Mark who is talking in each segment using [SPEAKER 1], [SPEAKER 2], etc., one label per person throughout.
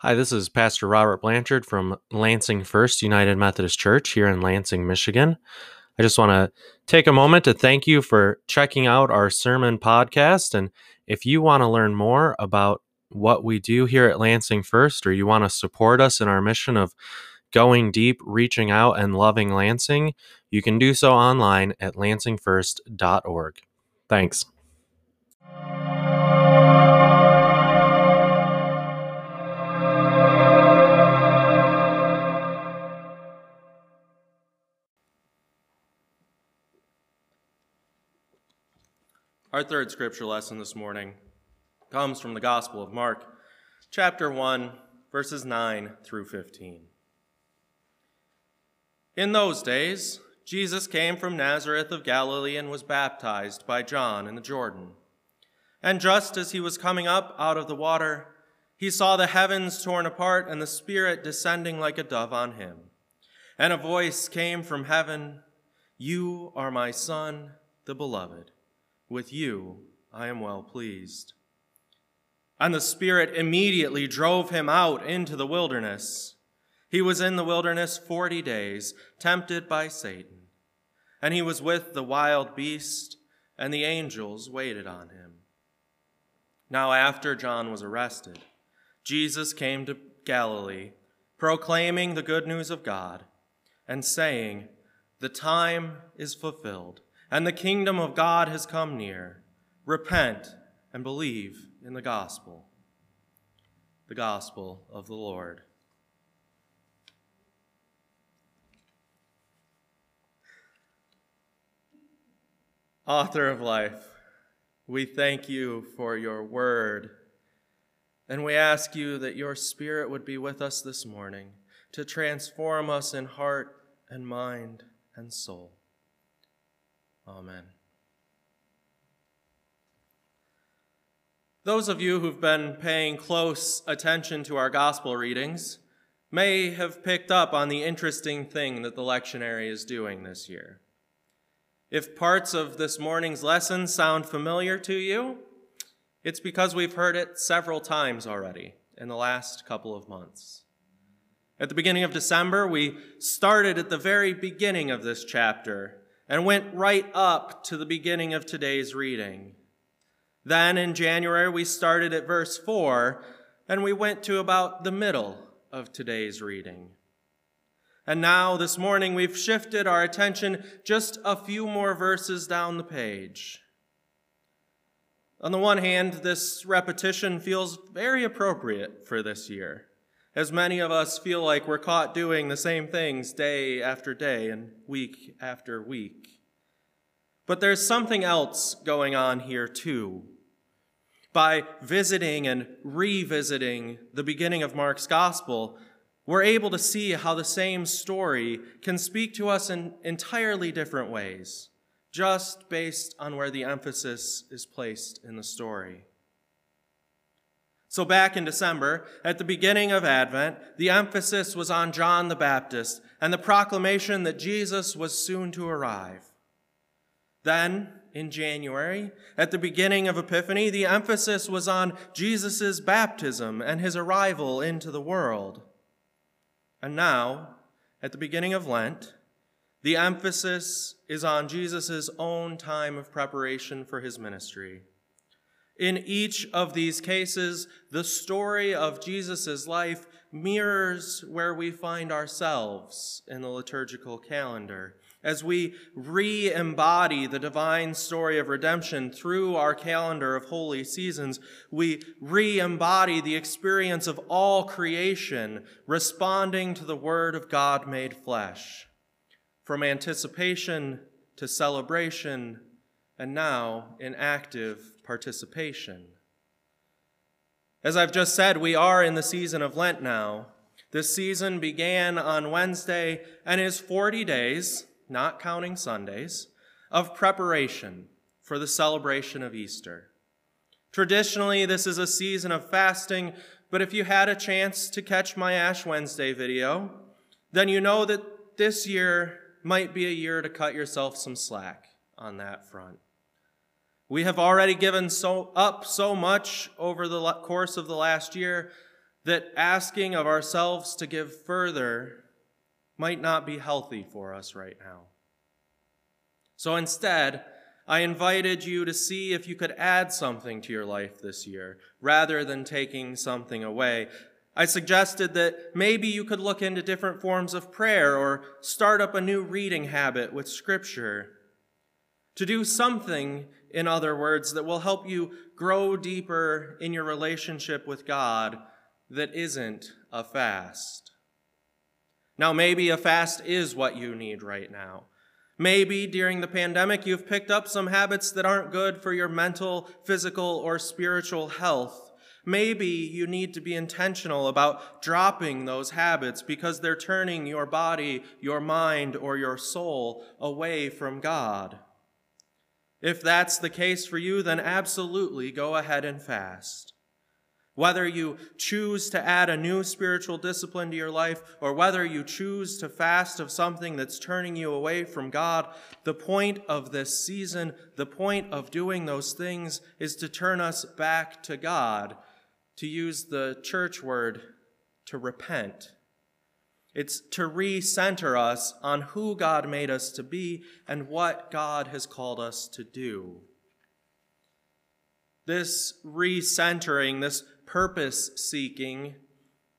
[SPEAKER 1] Hi, this is Pastor Robert Blanchard from Lansing First United Methodist Church here in Lansing, Michigan. I just want to take a moment to thank you for checking out our sermon podcast. And if you want to learn more about what we do here at Lansing First, or you want to support us in our mission of going deep, reaching out, and loving Lansing, you can do so online at lansingfirst.org. Thanks. Our third scripture lesson this morning comes from the Gospel of Mark, chapter 1, verses 9 through 15. In those days, Jesus came from Nazareth of Galilee and was baptized by John in the Jordan. And just as he was coming up out of the water, he saw the heavens torn apart and the Spirit descending like a dove on him. And a voice came from heaven You are my Son, the Beloved. With you I am well pleased. And the Spirit immediately drove him out into the wilderness. He was in the wilderness forty days, tempted by Satan. And he was with the wild beast, and the angels waited on him. Now, after John was arrested, Jesus came to Galilee, proclaiming the good news of God, and saying, The time is fulfilled and the kingdom of God has come near. Repent and believe in the gospel. The gospel of the Lord. Author of life, we thank you for your word, and we ask you that your spirit would be with us this morning to transform us in heart and mind and soul. Amen. Those of you who've been paying close attention to our gospel readings may have picked up on the interesting thing that the lectionary is doing this year. If parts of this morning's lesson sound familiar to you, it's because we've heard it several times already in the last couple of months. At the beginning of December, we started at the very beginning of this chapter and went right up to the beginning of today's reading. Then in January, we started at verse 4 and we went to about the middle of today's reading. And now, this morning, we've shifted our attention just a few more verses down the page. On the one hand, this repetition feels very appropriate for this year as many of us feel like we're caught doing the same things day after day and week after week. But there's something else going on here too. By visiting and revisiting the beginning of Mark's gospel, we're able to see how the same story can speak to us in entirely different ways, just based on where the emphasis is placed in the story. So, back in December, at the beginning of Advent, the emphasis was on John the Baptist and the proclamation that Jesus was soon to arrive. Then, in January, at the beginning of Epiphany, the emphasis was on Jesus' baptism and his arrival into the world. And now, at the beginning of Lent, the emphasis is on Jesus' own time of preparation for his ministry. In each of these cases, the story of Jesus' life mirrors where we find ourselves in the liturgical calendar. As we re embody the divine story of redemption through our calendar of holy seasons, we re embody the experience of all creation responding to the Word of God made flesh. From anticipation to celebration, and now in active participation. As I've just said, we are in the season of Lent now. This season began on Wednesday and is 40 days, not counting Sundays, of preparation for the celebration of Easter. Traditionally, this is a season of fasting, but if you had a chance to catch my Ash Wednesday video, then you know that this year might be a year to cut yourself some slack on that front. We have already given so up so much over the course of the last year that asking of ourselves to give further might not be healthy for us right now. So instead, I invited you to see if you could add something to your life this year rather than taking something away. I suggested that maybe you could look into different forms of prayer or start up a new reading habit with Scripture. To do something, in other words, that will help you grow deeper in your relationship with God that isn't a fast. Now, maybe a fast is what you need right now. Maybe during the pandemic, you've picked up some habits that aren't good for your mental, physical, or spiritual health. Maybe you need to be intentional about dropping those habits because they're turning your body, your mind, or your soul away from God. If that's the case for you, then absolutely go ahead and fast. Whether you choose to add a new spiritual discipline to your life or whether you choose to fast of something that's turning you away from God, the point of this season, the point of doing those things is to turn us back to God, to use the church word, to repent. It's to recenter us on who God made us to be and what God has called us to do. This recentering, this purpose seeking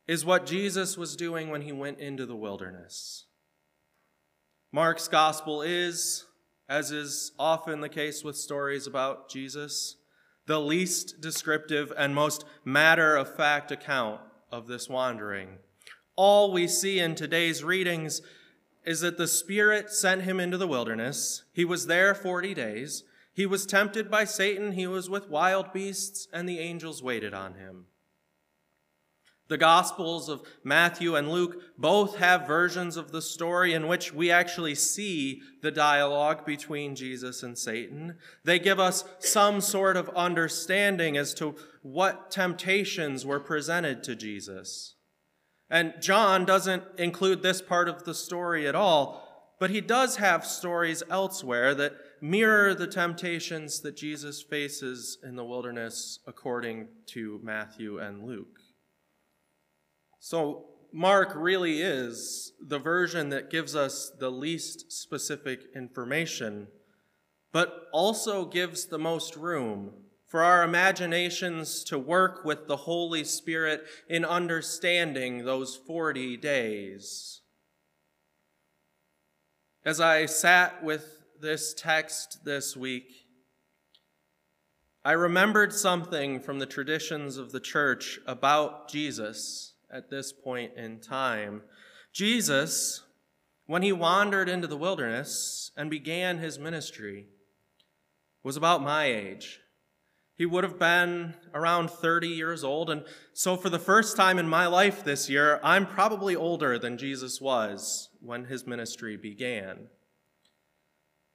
[SPEAKER 1] is what Jesus was doing when he went into the wilderness. Mark's gospel is, as is often the case with stories about Jesus, the least descriptive and most matter of fact account of this wandering. All we see in today's readings is that the Spirit sent him into the wilderness. He was there 40 days. He was tempted by Satan, he was with wild beasts, and the angels waited on him. The Gospels of Matthew and Luke both have versions of the story in which we actually see the dialogue between Jesus and Satan. They give us some sort of understanding as to what temptations were presented to Jesus. And John doesn't include this part of the story at all, but he does have stories elsewhere that mirror the temptations that Jesus faces in the wilderness according to Matthew and Luke. So, Mark really is the version that gives us the least specific information, but also gives the most room for our imaginations to work with the Holy Spirit in understanding those 40 days. As I sat with this text this week, I remembered something from the traditions of the church about Jesus at this point in time. Jesus, when he wandered into the wilderness and began his ministry, was about my age. He would have been around 30 years old. And so, for the first time in my life this year, I'm probably older than Jesus was when his ministry began.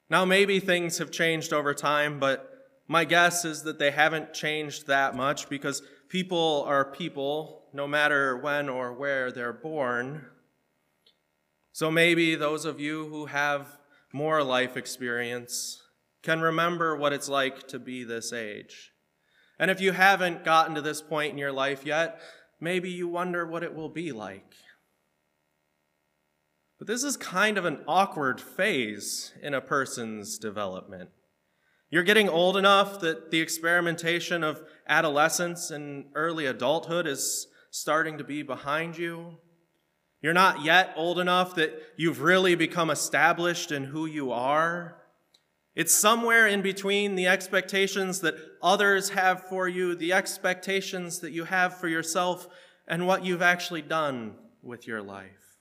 [SPEAKER 1] Now, maybe things have changed over time, but my guess is that they haven't changed that much because people are people no matter when or where they're born. So maybe those of you who have more life experience can remember what it's like to be this age. And if you haven't gotten to this point in your life yet, maybe you wonder what it will be like. But this is kind of an awkward phase in a person's development. You're getting old enough that the experimentation of adolescence and early adulthood is starting to be behind you. You're not yet old enough that you've really become established in who you are. It's somewhere in between the expectations that others have for you, the expectations that you have for yourself, and what you've actually done with your life.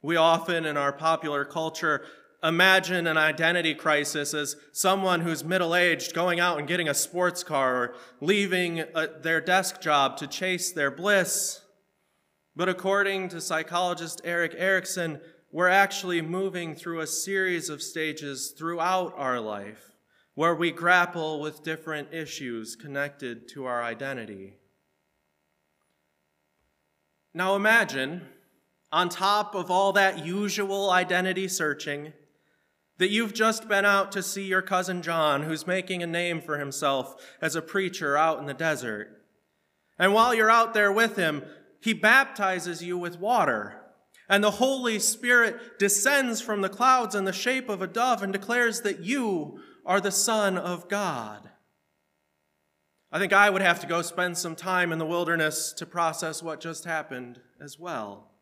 [SPEAKER 1] We often, in our popular culture, imagine an identity crisis as someone who's middle aged going out and getting a sports car or leaving a, uh, their desk job to chase their bliss. But according to psychologist Erik Erikson, we're actually moving through a series of stages throughout our life where we grapple with different issues connected to our identity. Now imagine on top of all that usual identity searching, that you've just been out to see your cousin John, who's making a name for himself as a preacher out in the desert. And while you're out there with him, he baptizes you with water. And the Holy Spirit descends from the clouds in the shape of a dove and declares that you are the Son of God. I think I would have to go spend some time in the wilderness to process what just happened as well.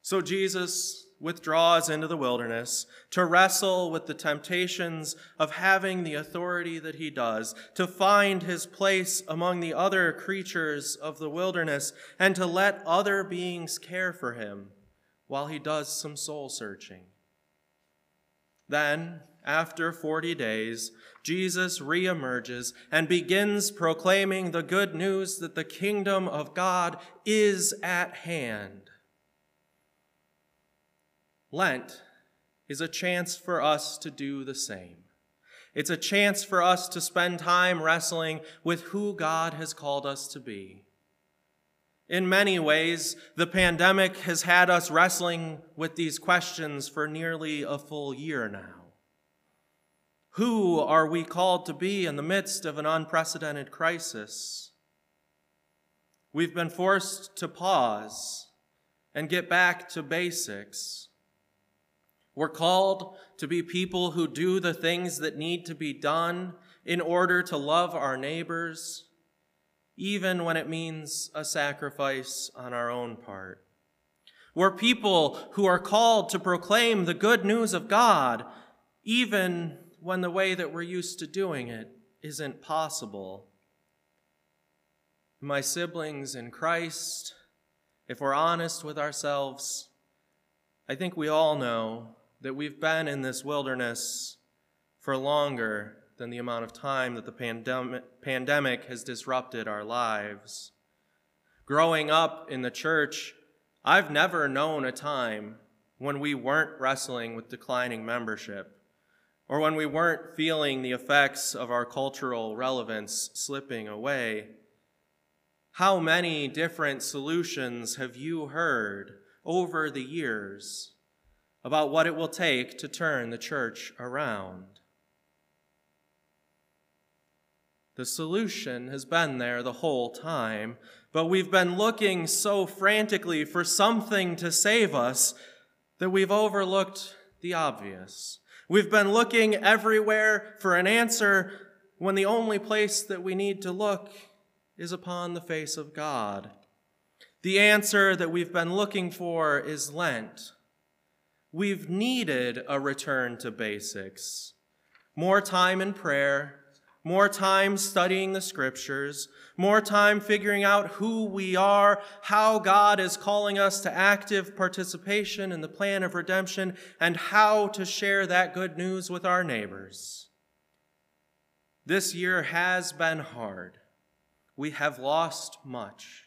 [SPEAKER 1] So Jesus withdraws into the wilderness to wrestle with the temptations of having the authority that he does, to find his place among the other creatures of the wilderness, and to let other beings care for him while he does some soul searching. Then, after 40 days, Jesus reemerges and begins proclaiming the good news that the kingdom of God is at hand. Lent is a chance for us to do the same. It's a chance for us to spend time wrestling with who God has called us to be. In many ways, the pandemic has had us wrestling with these questions for nearly a full year now. Who are we called to be in the midst of an unprecedented crisis? We've been forced to pause and get back to basics we're called to be people who do the things that need to be done in order to love our neighbors, even when it means a sacrifice on our own part. We're people who are called to proclaim the good news of God, even when the way that we're used to doing it isn't possible. My siblings in Christ, if we're honest with ourselves, I think we all know that we've been in this wilderness for longer than the amount of time that the pandemic, pandemic has disrupted our lives. Growing up in the church, I've never known a time when we weren't wrestling with declining membership or when we weren't feeling the effects of our cultural relevance slipping away. How many different solutions have you heard over the years about what it will take to turn the church around. The solution has been there the whole time, but we've been looking so frantically for something to save us that we've overlooked the obvious. We've been looking everywhere for an answer when the only place that we need to look is upon the face of God. The answer that we've been looking for is Lent. We've needed a return to basics. More time in prayer, more time studying the scriptures, more time figuring out who we are, how God is calling us to active participation in the plan of redemption, and how to share that good news with our neighbors. This year has been hard. We have lost much.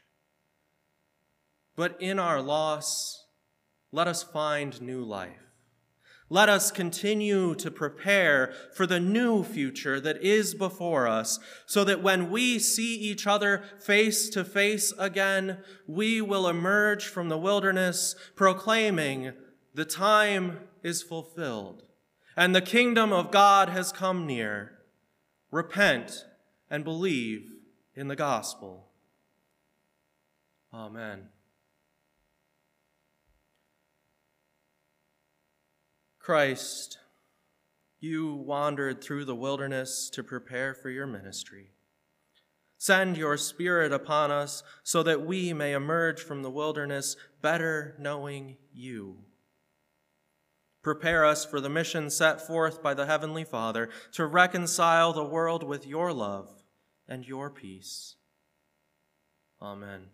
[SPEAKER 1] But in our loss, let us find new life. Let us continue to prepare for the new future that is before us, so that when we see each other face to face again, we will emerge from the wilderness proclaiming, The time is fulfilled, and the kingdom of God has come near. Repent and believe in the gospel. Amen. Christ, you wandered through the wilderness to prepare for your ministry. Send your Spirit upon us so that we may emerge from the wilderness better knowing you. Prepare us for the mission set forth by the Heavenly Father to reconcile the world with your love and your peace. Amen.